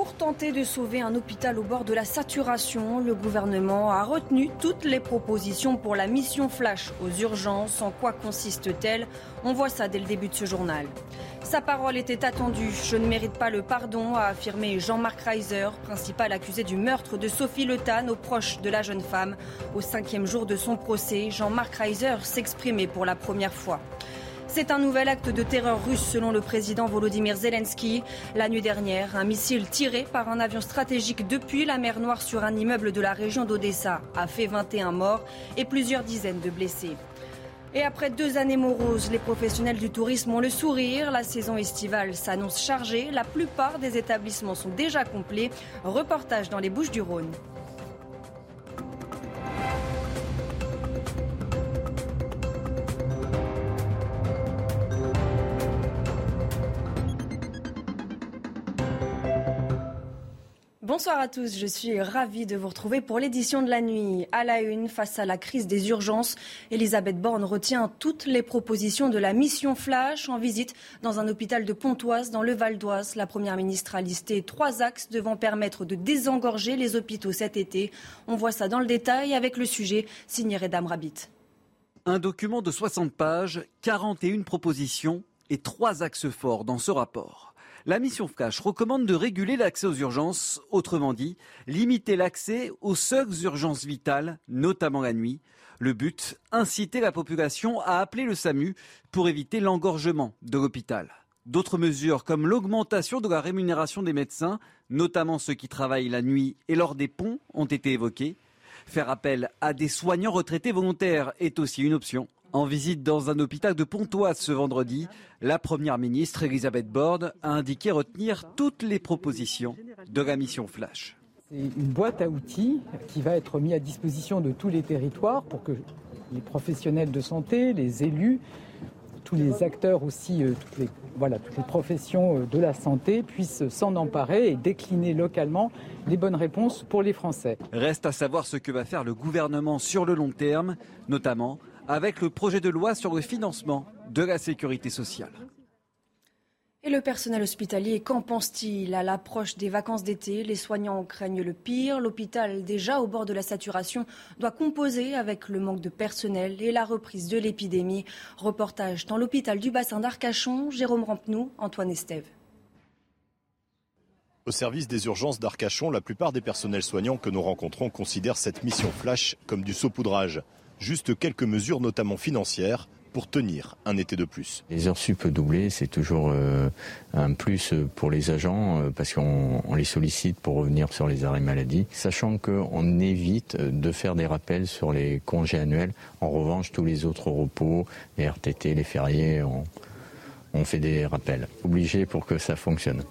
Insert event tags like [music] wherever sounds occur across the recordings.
Pour tenter de sauver un hôpital au bord de la saturation, le gouvernement a retenu toutes les propositions pour la mission flash aux urgences. En quoi consiste-t-elle? On voit ça dès le début de ce journal. Sa parole était attendue. Je ne mérite pas le pardon, a affirmé Jean-Marc Reiser, principal accusé du meurtre de Sophie Le Tan aux proches de la jeune femme. Au cinquième jour de son procès, Jean-Marc Reiser s'exprimait pour la première fois. C'est un nouvel acte de terreur russe selon le président Volodymyr Zelensky. La nuit dernière, un missile tiré par un avion stratégique depuis la mer Noire sur un immeuble de la région d'Odessa a fait 21 morts et plusieurs dizaines de blessés. Et après deux années moroses, les professionnels du tourisme ont le sourire. La saison estivale s'annonce chargée. La plupart des établissements sont déjà complets. Reportage dans les Bouches du Rhône. Bonsoir à tous, je suis ravie de vous retrouver pour l'édition de la nuit. À la une, face à la crise des urgences, Elisabeth Borne retient toutes les propositions de la mission Flash en visite dans un hôpital de Pontoise, dans le Val d'Oise. La Première ministre a listé trois axes devant permettre de désengorger les hôpitaux cet été. On voit ça dans le détail avec le sujet signé Redam Rabbit. Un document de 60 pages, 41 propositions et trois axes forts dans ce rapport. La mission Flash recommande de réguler l'accès aux urgences, autrement dit, limiter l'accès aux seules urgences vitales, notamment la nuit. Le but, inciter la population à appeler le SAMU pour éviter l'engorgement de l'hôpital. D'autres mesures comme l'augmentation de la rémunération des médecins, notamment ceux qui travaillent la nuit et lors des ponts, ont été évoquées. Faire appel à des soignants retraités volontaires est aussi une option. En visite dans un hôpital de Pontoise ce vendredi, la Première ministre Elisabeth Borne a indiqué retenir toutes les propositions de la mission Flash. C'est une boîte à outils qui va être mise à disposition de tous les territoires pour que les professionnels de santé, les élus, tous les acteurs aussi, euh, toutes les, voilà, toutes les professions euh, de la santé puissent s'en emparer et décliner localement les bonnes réponses pour les Français. Reste à savoir ce que va faire le gouvernement sur le long terme, notamment avec le projet de loi sur le financement de la sécurité sociale. Et le personnel hospitalier, qu'en pense-t-il à l'approche des vacances d'été Les soignants craignent le pire. L'hôpital, déjà au bord de la saturation, doit composer avec le manque de personnel et la reprise de l'épidémie. Reportage dans l'hôpital du bassin d'Arcachon, Jérôme Rampenou, Antoine Estève. Au service des urgences d'Arcachon, la plupart des personnels soignants que nous rencontrons considèrent cette mission flash comme du saupoudrage juste quelques mesures, notamment financières, pour tenir un été de plus. Les heures sup doublées, c'est toujours euh, un plus pour les agents euh, parce qu'on les sollicite pour revenir sur les arrêts maladie, sachant qu'on évite de faire des rappels sur les congés annuels. En revanche, tous les autres repos, les RTT, les fériés, on, on fait des rappels. Obligé pour que ça fonctionne.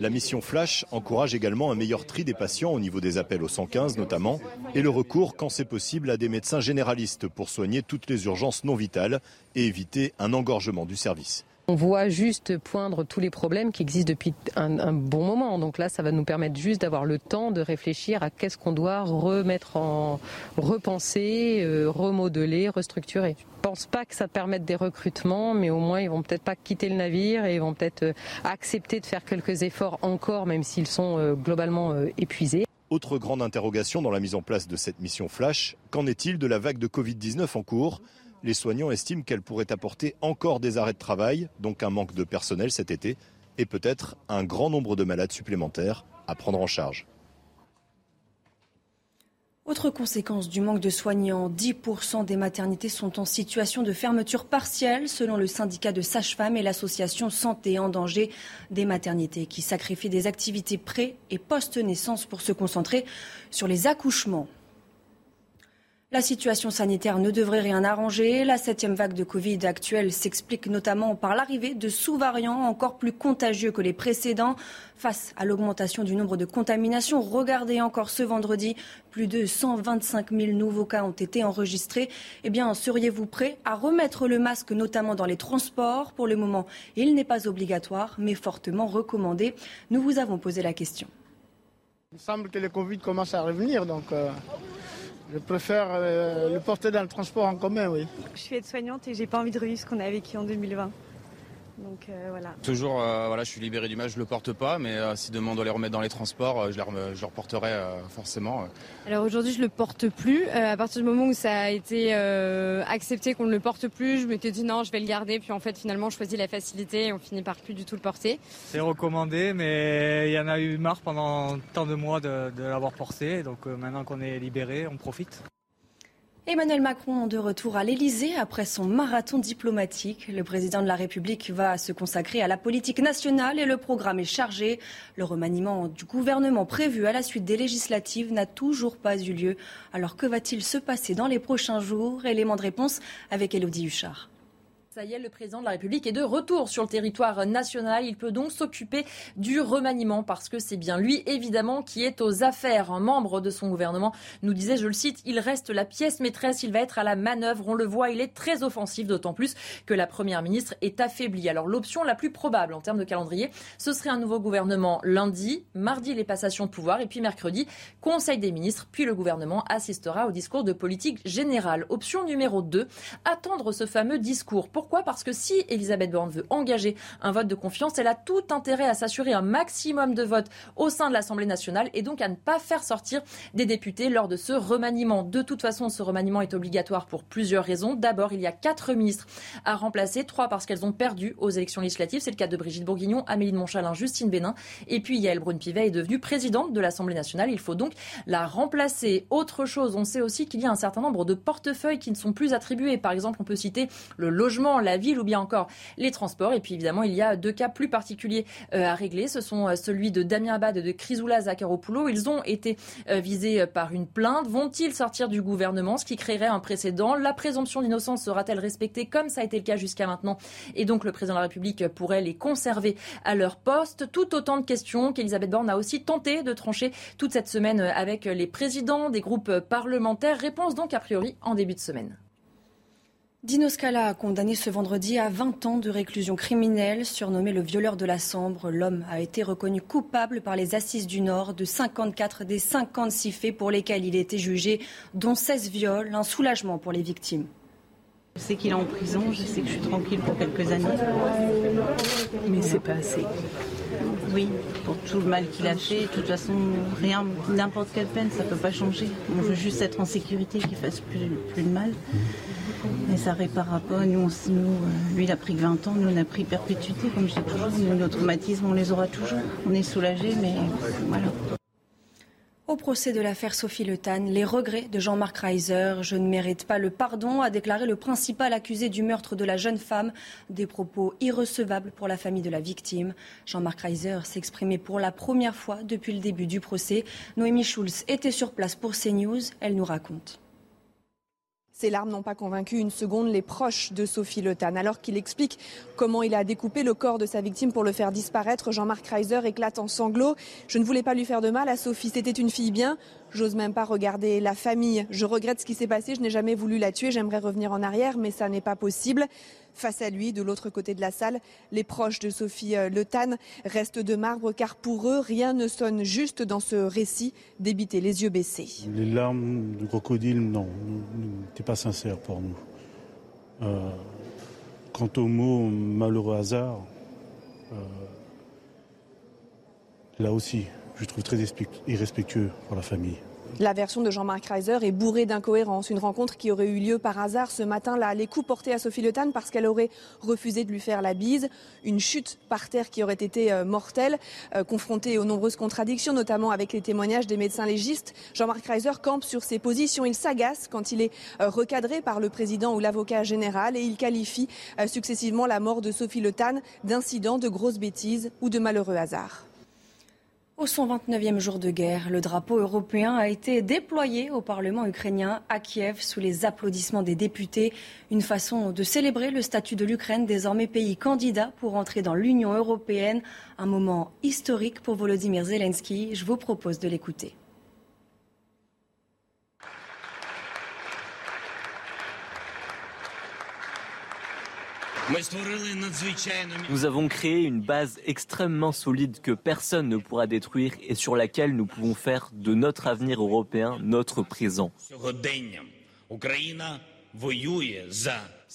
La mission Flash encourage également un meilleur tri des patients au niveau des appels au 115 notamment, et le recours, quand c'est possible, à des médecins généralistes pour soigner toutes les urgences non vitales et éviter un engorgement du service. On voit juste poindre tous les problèmes qui existent depuis un, bon moment. Donc là, ça va nous permettre juste d'avoir le temps de réfléchir à qu'est-ce qu'on doit remettre en repenser, euh, remodeler, restructurer pense pas que ça permette des recrutements, mais au moins ils vont peut-être pas quitter le navire et ils vont peut-être euh, accepter de faire quelques efforts encore, même s'ils sont euh, globalement épuisés. Autre grande interrogation dans la mise en place de cette mission Flash, qu'en est-il de la vague de Covid-19 en cours? Les soignants estiment qu'elle pourrait apporter encore des arrêts de travail, donc un manque de personnel cet été, et peut-être un grand nombre de malades supplémentaires à prendre en charge. Autre conséquence du manque de soignants, 10% des maternités sont en situation de fermeture partielle selon le syndicat de sages-femmes et l'association Santé en danger des maternités qui sacrifient des activités pré- et post-naissance pour se concentrer sur les accouchements. La situation sanitaire ne devrait rien arranger. La septième vague de Covid actuelle s'explique notamment par l'arrivée de sous-variants encore plus contagieux que les précédents. Face à l'augmentation du nombre de contaminations, regardez encore ce vendredi, plus de 125 000 nouveaux cas ont été enregistrés. Eh bien, seriez-vous prêt à remettre le masque, notamment dans les transports? Pour le moment, il n'est pas obligatoire, mais fortement recommandé. Nous vous avons posé la question. Il semble que le Covid commence à revenir, donc euh, je préfère euh, le porter dans le transport en commun, oui. Je suis aide-soignante et j'ai pas envie de revivre ce qu'on a vécu en 2020. Donc euh, voilà. Toujours, euh, voilà, je suis libéré du masque, je le porte pas, mais euh, si demain on doit les remettre dans les transports, je, les rem- je le reporterai forcément. Alors aujourd'hui, je le porte plus. à partir du moment où ça a été accepté qu'on ne le porte plus, je m'étais dit non, je vais le garder. Puis en fait, finalement, je choisis la facilité et on finit par plus du tout le porter. C'est recommandé, mais il y en a eu marre pendant tant de mois de, de l'avoir porté. Donc maintenant qu'on est libéré, on profite. Emmanuel Macron de retour à l'Elysée après son marathon diplomatique. Le président de la République va se consacrer à la politique nationale et le programme est chargé. Le remaniement du gouvernement prévu à la suite des législatives n'a toujours pas eu lieu. Alors que va-t-il se passer dans les prochains jours? Élément de réponse avec Elodie Huchard. Ça y est, le président de la République est de retour sur le territoire national. Il peut donc s'occuper du remaniement parce que c'est bien lui, évidemment, qui est aux affaires. Un membre de son gouvernement nous disait, je le cite, il reste la pièce maîtresse, il va être à la manœuvre. On le voit, il est très offensif, d'autant plus que la première ministre est affaiblie. Alors l'option la plus probable en termes de calendrier, ce serait un nouveau gouvernement lundi, mardi les passations de pouvoir et puis mercredi, Conseil des ministres, puis le gouvernement assistera au discours de politique générale. Option numéro 2, attendre ce fameux discours. Pourquoi Parce que si Elisabeth Borne veut engager un vote de confiance, elle a tout intérêt à s'assurer un maximum de votes au sein de l'Assemblée nationale et donc à ne pas faire sortir des députés lors de ce remaniement. De toute façon, ce remaniement est obligatoire pour plusieurs raisons. D'abord, il y a quatre ministres à remplacer, trois parce qu'elles ont perdu aux élections législatives. C'est le cas de Brigitte Bourguignon, Amélie de Montchalin, Justine Bénin. Et puis Yael Brune-Pivet est devenue présidente de l'Assemblée nationale. Il faut donc la remplacer. Autre chose, on sait aussi qu'il y a un certain nombre de portefeuilles qui ne sont plus attribués. Par exemple, on peut citer le logement, la ville ou bien encore les transports. Et puis évidemment, il y a deux cas plus particuliers euh, à régler. Ce sont euh, celui de Damien Abad et de Chrysoula Zakharopoulou. Ils ont été euh, visés par une plainte. Vont-ils sortir du gouvernement, ce qui créerait un précédent? La présomption d'innocence sera-t-elle respectée comme ça a été le cas jusqu'à maintenant? Et donc le président de la République pourrait les conserver à leur poste. Tout autant de questions qu'Elisabeth Borne a aussi tenté de trancher toute cette semaine avec les présidents des groupes parlementaires. Réponse donc a priori en début de semaine. Dino Scala a condamné ce vendredi à 20 ans de réclusion criminelle. Surnommé le violeur de la Sambre, l'homme a été reconnu coupable par les assises du Nord de 54 des 56 faits pour lesquels il était jugé, dont 16 viols, un soulagement pour les victimes. Je sais qu'il est en prison, je sais que je suis tranquille pour quelques années. Mais c'est pas assez. Oui, pour tout le mal qu'il a fait, de toute façon, rien, n'importe quelle peine, ça peut pas changer. On veut juste être en sécurité, qu'il fasse plus, plus de mal. Mais ça réparera pas. Nous, on- nous, euh, lui, il a pris que 20 ans, nous, on a pris perpétuité, comme je dis toujours. Nous, nos traumatismes, on les aura toujours. On est soulagés, mais voilà. Au procès de l'affaire Sophie Le Tan, les regrets de Jean-Marc Reiser. Je ne mérite pas le pardon, a déclaré le principal accusé du meurtre de la jeune femme. Des propos irrecevables pour la famille de la victime. Jean-Marc Reiser s'exprimait pour la première fois depuis le début du procès. Noémie Schulz était sur place pour CNews. Elle nous raconte. Ces larmes n'ont pas convaincu une seconde les proches de Sophie Le Tan. Alors qu'il explique comment il a découpé le corps de sa victime pour le faire disparaître, Jean-Marc Reiser éclate en sanglots. Je ne voulais pas lui faire de mal à Sophie, c'était une fille bien. J'ose même pas regarder la famille. Je regrette ce qui s'est passé, je n'ai jamais voulu la tuer, j'aimerais revenir en arrière, mais ça n'est pas possible. Face à lui, de l'autre côté de la salle, les proches de Sophie euh, Le Tan restent de marbre car pour eux, rien ne sonne juste dans ce récit, débité les yeux baissés. Les larmes du crocodile, non, n'étaient pas sincères pour nous. Euh, quant au mot malheureux hasard, euh, là aussi, je trouve très irrespectueux pour la famille. La version de Jean-Marc Reiser est bourrée d'incohérences. Une rencontre qui aurait eu lieu par hasard ce matin-là. Les coups portés à Sophie Le Tan parce qu'elle aurait refusé de lui faire la bise. Une chute par terre qui aurait été euh, mortelle. Euh, confrontée aux nombreuses contradictions, notamment avec les témoignages des médecins légistes, Jean-Marc Reiser campe sur ses positions. Il s'agace quand il est euh, recadré par le président ou l'avocat général et il qualifie euh, successivement la mort de Sophie Le Tan d'incident, de grosses bêtises ou de malheureux hasard. Au 129e jour de guerre, le drapeau européen a été déployé au Parlement ukrainien à Kiev sous les applaudissements des députés. Une façon de célébrer le statut de l'Ukraine, désormais pays candidat pour entrer dans l'Union européenne. Un moment historique pour Volodymyr Zelensky. Je vous propose de l'écouter. Nous avons créé une base extrêmement solide que personne ne pourra détruire et sur laquelle nous pouvons faire de notre avenir européen notre présent.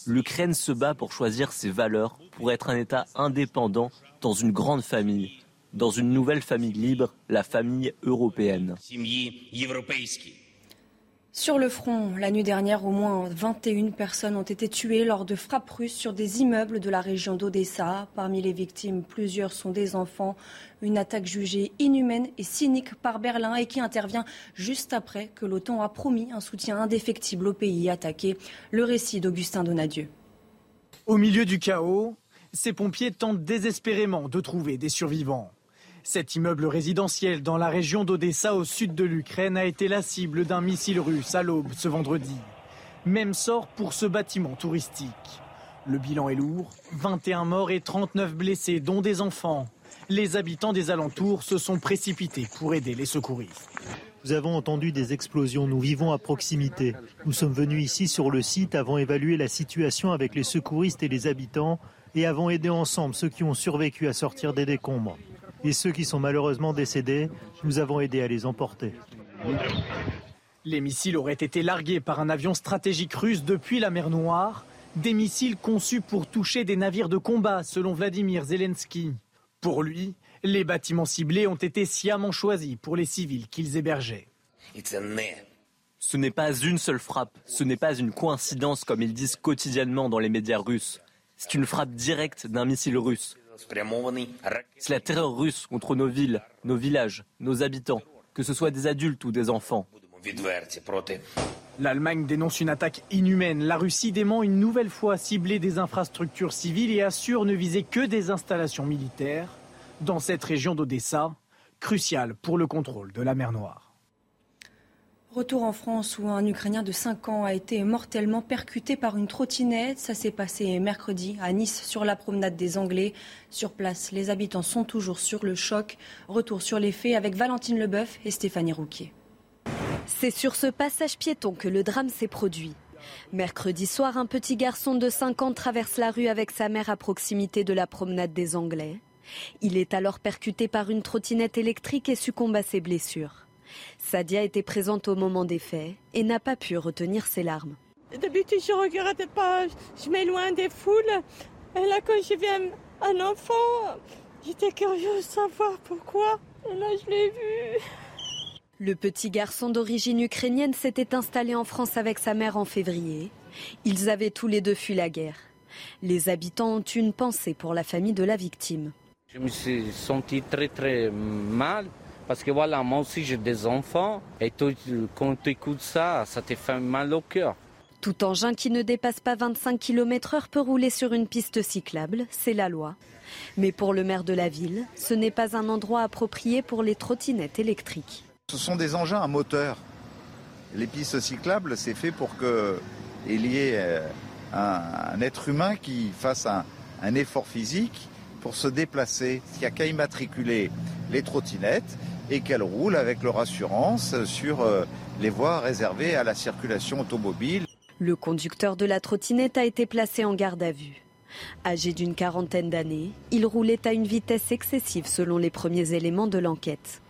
L'Ukraine se bat pour choisir ses valeurs, pour être un État indépendant dans une grande famille, dans une nouvelle famille libre, la famille européenne. Sur le front, la nuit dernière, au moins 21 personnes ont été tuées lors de frappes russes sur des immeubles de la région d'Odessa. Parmi les victimes, plusieurs sont des enfants. Une attaque jugée inhumaine et cynique par Berlin et qui intervient juste après que l'OTAN a promis un soutien indéfectible au pays attaqué. Le récit d'Augustin Donadieu. Au milieu du chaos, ces pompiers tentent désespérément de trouver des survivants. Cet immeuble résidentiel dans la région d'Odessa au sud de l'Ukraine a été la cible d'un missile russe à l'aube ce vendredi. Même sort pour ce bâtiment touristique. Le bilan est lourd, 21 morts et 39 blessés, dont des enfants. Les habitants des alentours se sont précipités pour aider les secouristes. Nous avons entendu des explosions, nous vivons à proximité. Nous sommes venus ici sur le site, avons évalué la situation avec les secouristes et les habitants et avons aidé ensemble ceux qui ont survécu à sortir des décombres et ceux qui sont malheureusement décédés, nous avons aidé à les emporter. Les missiles auraient été largués par un avion stratégique russe depuis la mer Noire, des missiles conçus pour toucher des navires de combat, selon Vladimir Zelensky. Pour lui, les bâtiments ciblés ont été sciemment choisis pour les civils qu'ils hébergeaient. Ce n'est pas une seule frappe, ce n'est pas une coïncidence comme ils disent quotidiennement dans les médias russes. C'est une frappe directe d'un missile russe. C'est la terreur russe contre nos villes, nos villages, nos habitants, que ce soit des adultes ou des enfants. L'Allemagne dénonce une attaque inhumaine. La Russie dément une nouvelle fois cibler des infrastructures civiles et assure ne viser que des installations militaires dans cette région d'Odessa, cruciale pour le contrôle de la mer Noire. Retour en France où un Ukrainien de 5 ans a été mortellement percuté par une trottinette. Ça s'est passé mercredi à Nice sur la promenade des Anglais. Sur place, les habitants sont toujours sur le choc. Retour sur les faits avec Valentine Leboeuf et Stéphanie Rouquier. C'est sur ce passage piéton que le drame s'est produit. Mercredi soir, un petit garçon de 5 ans traverse la rue avec sa mère à proximité de la promenade des Anglais. Il est alors percuté par une trottinette électrique et succombe à ses blessures. Sadia était présente au moment des faits et n'a pas pu retenir ses larmes. D'habitude, je ne regarde pas, je m'éloigne des foules. Et là, quand j'ai vu un enfant, j'étais curieuse de savoir pourquoi. Et là, je l'ai vu. Le petit garçon d'origine ukrainienne s'était installé en France avec sa mère en février. Ils avaient tous les deux fui la guerre. Les habitants ont une pensée pour la famille de la victime. Je me suis senti très très mal parce que voilà, moi aussi j'ai des enfants et quand tu écoutes ça, ça te fait mal au cœur. Tout engin qui ne dépasse pas 25 km/h peut rouler sur une piste cyclable, c'est la loi. Mais pour le maire de la ville, ce n'est pas un endroit approprié pour les trottinettes électriques. Ce sont des engins à moteur. Les pistes cyclables, c'est fait pour qu'il y ait euh, un, être humain qui fasse un, un effort physique pour se déplacer. Il n'y a qu'à immatriculer les trottinettes et qu'elles roulent avec leur assurance sur euh, les voies réservées à la circulation automobile. Le conducteur de la trottinette a été placé en garde à vue. Âgé d'une quarantaine d'années, il roulait à une vitesse excessive selon les premiers éléments de l'enquête.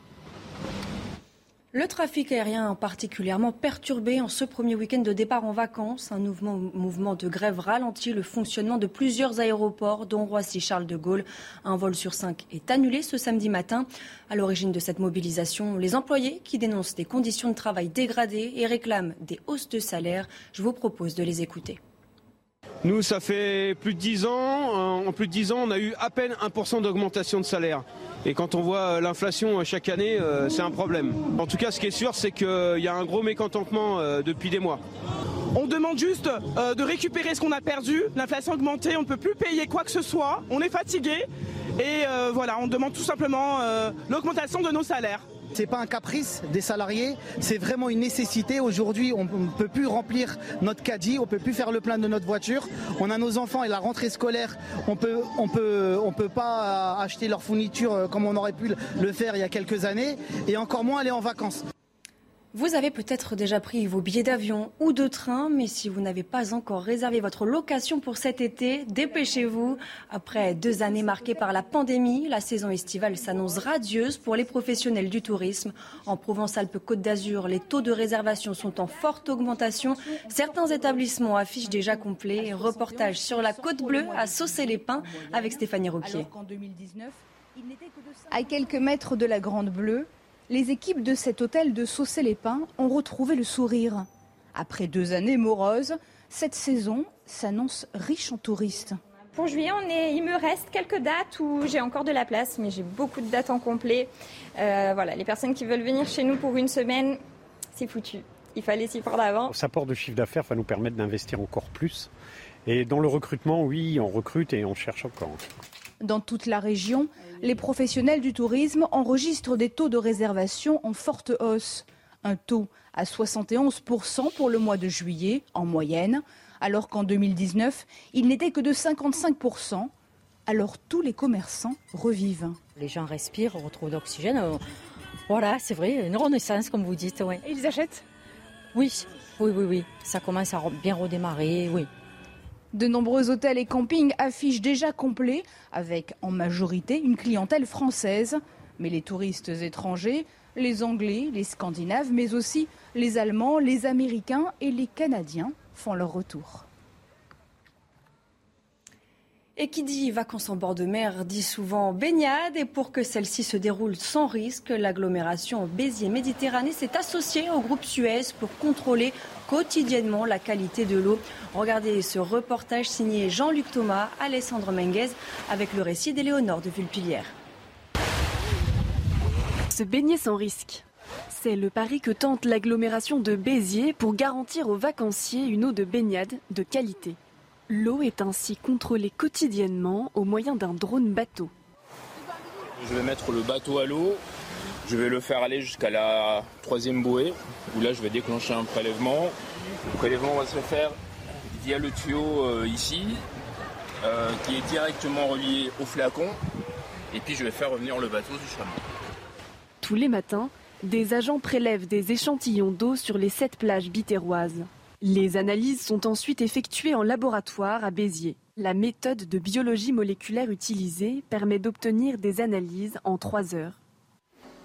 Le trafic aérien particulièrement perturbé en ce premier week-end de départ en vacances. Un mouvement, de grève ralentit le fonctionnement de plusieurs aéroports, dont Roissy-Charles de Gaulle. Un vol sur cinq est annulé ce samedi matin. À l'origine de cette mobilisation, les employés qui dénoncent des conditions de travail dégradées et réclament des hausses de salaire. Je vous propose de les écouter. Nous, ça fait plus de 10 ans. En plus de 10 ans, on a eu à peine 1% d'augmentation de salaire. Et quand on voit l'inflation chaque année, euh, c'est un problème. En tout cas, ce qui est sûr, c'est qu'il y a un gros mécontentement euh, depuis des mois. On demande juste de récupérer ce qu'on a perdu. L'inflation a augmenté, on ne peut plus payer quoi que ce soit. On est fatigué. Et voilà, on demande tout simplement l'augmentation de nos salaires. C'est pas un caprice des salariés, c'est vraiment une nécessité. Aujourd'hui, on ne peut plus remplir notre caddie, on peut plus faire le plein de notre voiture. On a nos enfants et la rentrée scolaire, on peut, on peut, on peut pas acheter leurs fournitures comme on aurait pu le faire il y a quelques années, et encore moins aller en vacances. Vous avez peut-être déjà pris vos billets d'avion ou de train, mais si vous n'avez pas encore réservé votre location pour cet été, dépêchez-vous. Après deux années marquées par la pandémie, la saison estivale s'annonce radieuse pour les professionnels du tourisme. En Provence-Alpes-Côte d'Azur, les taux de réservation sont en forte augmentation. Certains établissements affichent déjà complet. Reportage sur la Côte Bleue à Saucé-les-Pins avec Stéphanie Roquier. À quelques mètres de la Grande Bleue, les équipes de cet hôtel de Saucé-les-Pins ont retrouvé le sourire. Après deux années moroses, cette saison s'annonce riche en touristes. Pour juillet, on est, il me reste quelques dates où j'ai encore de la place, mais j'ai beaucoup de dates en complet. Euh, voilà, les personnes qui veulent venir chez nous pour une semaine, c'est foutu. Il fallait s'y prendre avant. Ça porte de chiffre d'affaires va nous permettre d'investir encore plus. Et dans le recrutement, oui, on recrute et on cherche encore. Dans toute la région, les professionnels du tourisme enregistrent des taux de réservation en forte hausse. Un taux à 71% pour le mois de juillet en moyenne, alors qu'en 2019, il n'était que de 55%. Alors tous les commerçants revivent. Les gens respirent, retrouvent l'oxygène. Euh, voilà, c'est vrai, une renaissance comme vous dites. Et ils achètent? Oui, oui, oui, oui. Ça commence à bien redémarrer, oui. De nombreux hôtels et campings affichent déjà complets, avec en majorité une clientèle française. Mais les touristes étrangers, les Anglais, les Scandinaves, mais aussi les Allemands, les Américains et les Canadiens font leur retour. Et qui dit vacances en bord de mer dit souvent baignade. Et pour que celle-ci se déroule sans risque, l'agglomération Béziers-Méditerranée s'est associée au groupe Suez pour contrôler quotidiennement la qualité de l'eau. Regardez ce reportage signé Jean-Luc Thomas, Alessandre Menguez, avec le récit d'Éléonore de Vulpilière. Se baigner sans risque. C'est le pari que tente l'agglomération de Béziers pour garantir aux vacanciers une eau de baignade de qualité. L'eau est ainsi contrôlée quotidiennement au moyen d'un drone bateau. Je vais mettre le bateau à l'eau, je vais le faire aller jusqu'à la troisième bouée, où là je vais déclencher un prélèvement. Le prélèvement va se faire via le tuyau euh, ici, euh, qui est directement relié au flacon, et puis je vais faire revenir le bateau du chameau. Tous les matins, des agents prélèvent des échantillons d'eau sur les sept plages bitéroises. Les analyses sont ensuite effectuées en laboratoire à Béziers. La méthode de biologie moléculaire utilisée permet d'obtenir des analyses en 3 heures.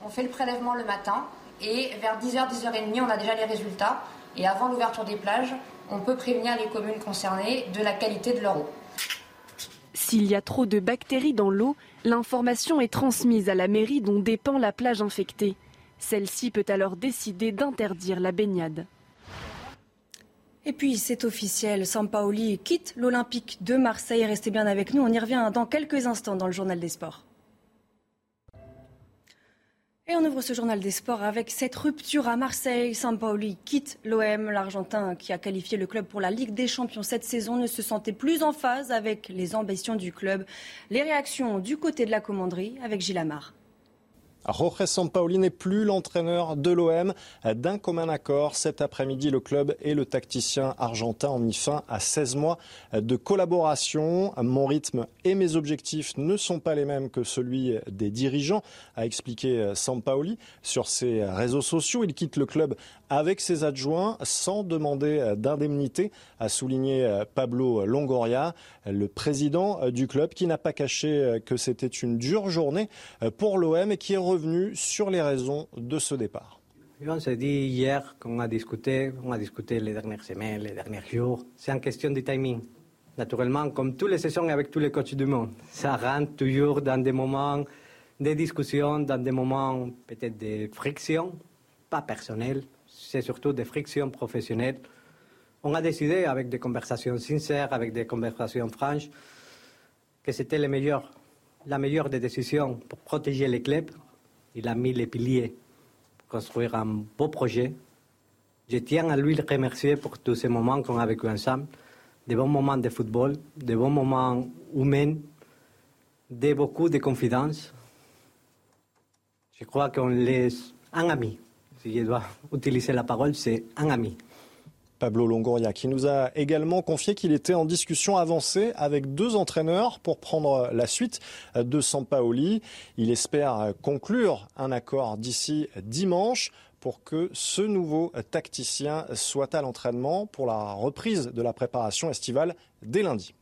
On fait le prélèvement le matin et vers 10h, 10h30, on a déjà les résultats. Et avant l'ouverture des plages, on peut prévenir les communes concernées de la qualité de leur eau. S'il y a trop de bactéries dans l'eau, l'information est transmise à la mairie dont dépend la plage infectée. Celle-ci peut alors décider d'interdire la baignade. Et puis c'est officiel, Sampaoli quitte l'Olympique de Marseille. Restez bien avec nous, on y revient dans quelques instants dans le journal des sports. Et on ouvre ce journal des sports avec cette rupture à Marseille. Sampaoli quitte l'OM. L'Argentin qui a qualifié le club pour la Ligue des Champions cette saison ne se sentait plus en phase avec les ambitions du club. Les réactions du côté de la commanderie avec Gilles. Jorge Sampaoli n'est plus l'entraîneur de l'OM. D'un commun accord, cet après-midi, le club et le tacticien argentin ont mis fin à 16 mois de collaboration. Mon rythme et mes objectifs ne sont pas les mêmes que celui des dirigeants, a expliqué Sampaoli sur ses réseaux sociaux. Il quitte le club avec ses adjoints sans demander d'indemnité, a souligné Pablo Longoria, le président du club, qui n'a pas caché que c'était une dure journée pour l'OM et qui est revenu sur les raisons de ce départ. On s'est dit hier qu'on a discuté, on a discuté les dernières semaines, les derniers jours. C'est une question de timing. Naturellement, comme toutes les saisons avec tous les coachs du monde, ça rentre toujours dans des moments de discussion, dans des moments peut-être de friction, pas personnelles, c'est surtout des frictions professionnelles. On a décidé, avec des conversations sincères, avec des conversations franches, que c'était la meilleure des décisions pour protéger les clubs. Il a mis les piliers pour construire un beau projet Je tiens à lui remercier pour tous ces moments qu'on a vécu ensemble, des bons moments de football, des bons moments humains, de beaucoup de confiance. Je crois qu'on laisse un ami. Si je dois [laughs] utiliser la parole, c'est un ami. Pablo Longoria, qui nous a également confié qu'il était en discussion avancée avec deux entraîneurs pour prendre la suite de Sampaoli. Il espère conclure un accord d'ici dimanche pour que ce nouveau tacticien soit à l'entraînement pour la reprise de la préparation estivale dès lundi.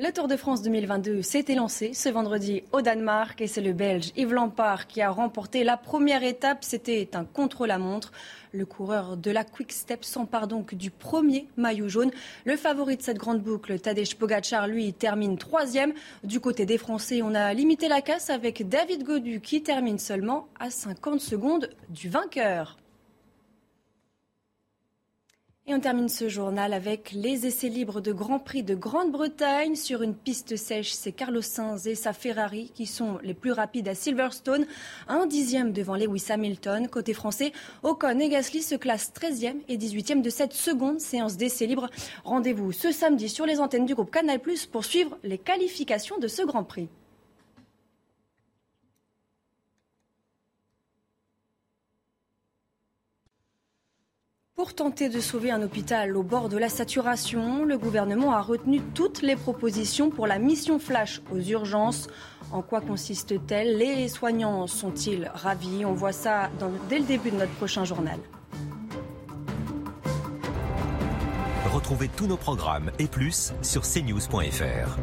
Le Tour de France 2022 s'est lancé ce vendredi au Danemark et c'est le Belge Yves Lampard qui a remporté la première étape. C'était un contre-la-montre. Le coureur de la Quick Step s'empare donc du premier maillot jaune. Le favori de cette grande boucle, Tadej Pogacar, lui, termine troisième. Du côté des Français, on a limité la casse avec David Godu qui termine seulement à 50 secondes du vainqueur. Et on termine ce journal avec les essais libres de Grand Prix de Grande-Bretagne. Sur une piste sèche, c'est Carlos Sainz et sa Ferrari qui sont les plus rapides à Silverstone. Un dixième devant Lewis Hamilton. Côté français, Ocon et Gasly se classent 13e et 18e de cette seconde séance d'essais libres. Rendez-vous ce samedi sur les antennes du groupe Canal Plus pour suivre les qualifications de ce Grand Prix. Pour tenter de sauver un hôpital au bord de la saturation, le gouvernement a retenu toutes les propositions pour la mission flash aux urgences. En quoi consiste-t-elle Les soignants sont-ils ravis? On voit ça dès le début de notre prochain journal. Retrouvez tous nos programmes et plus sur cnews.fr.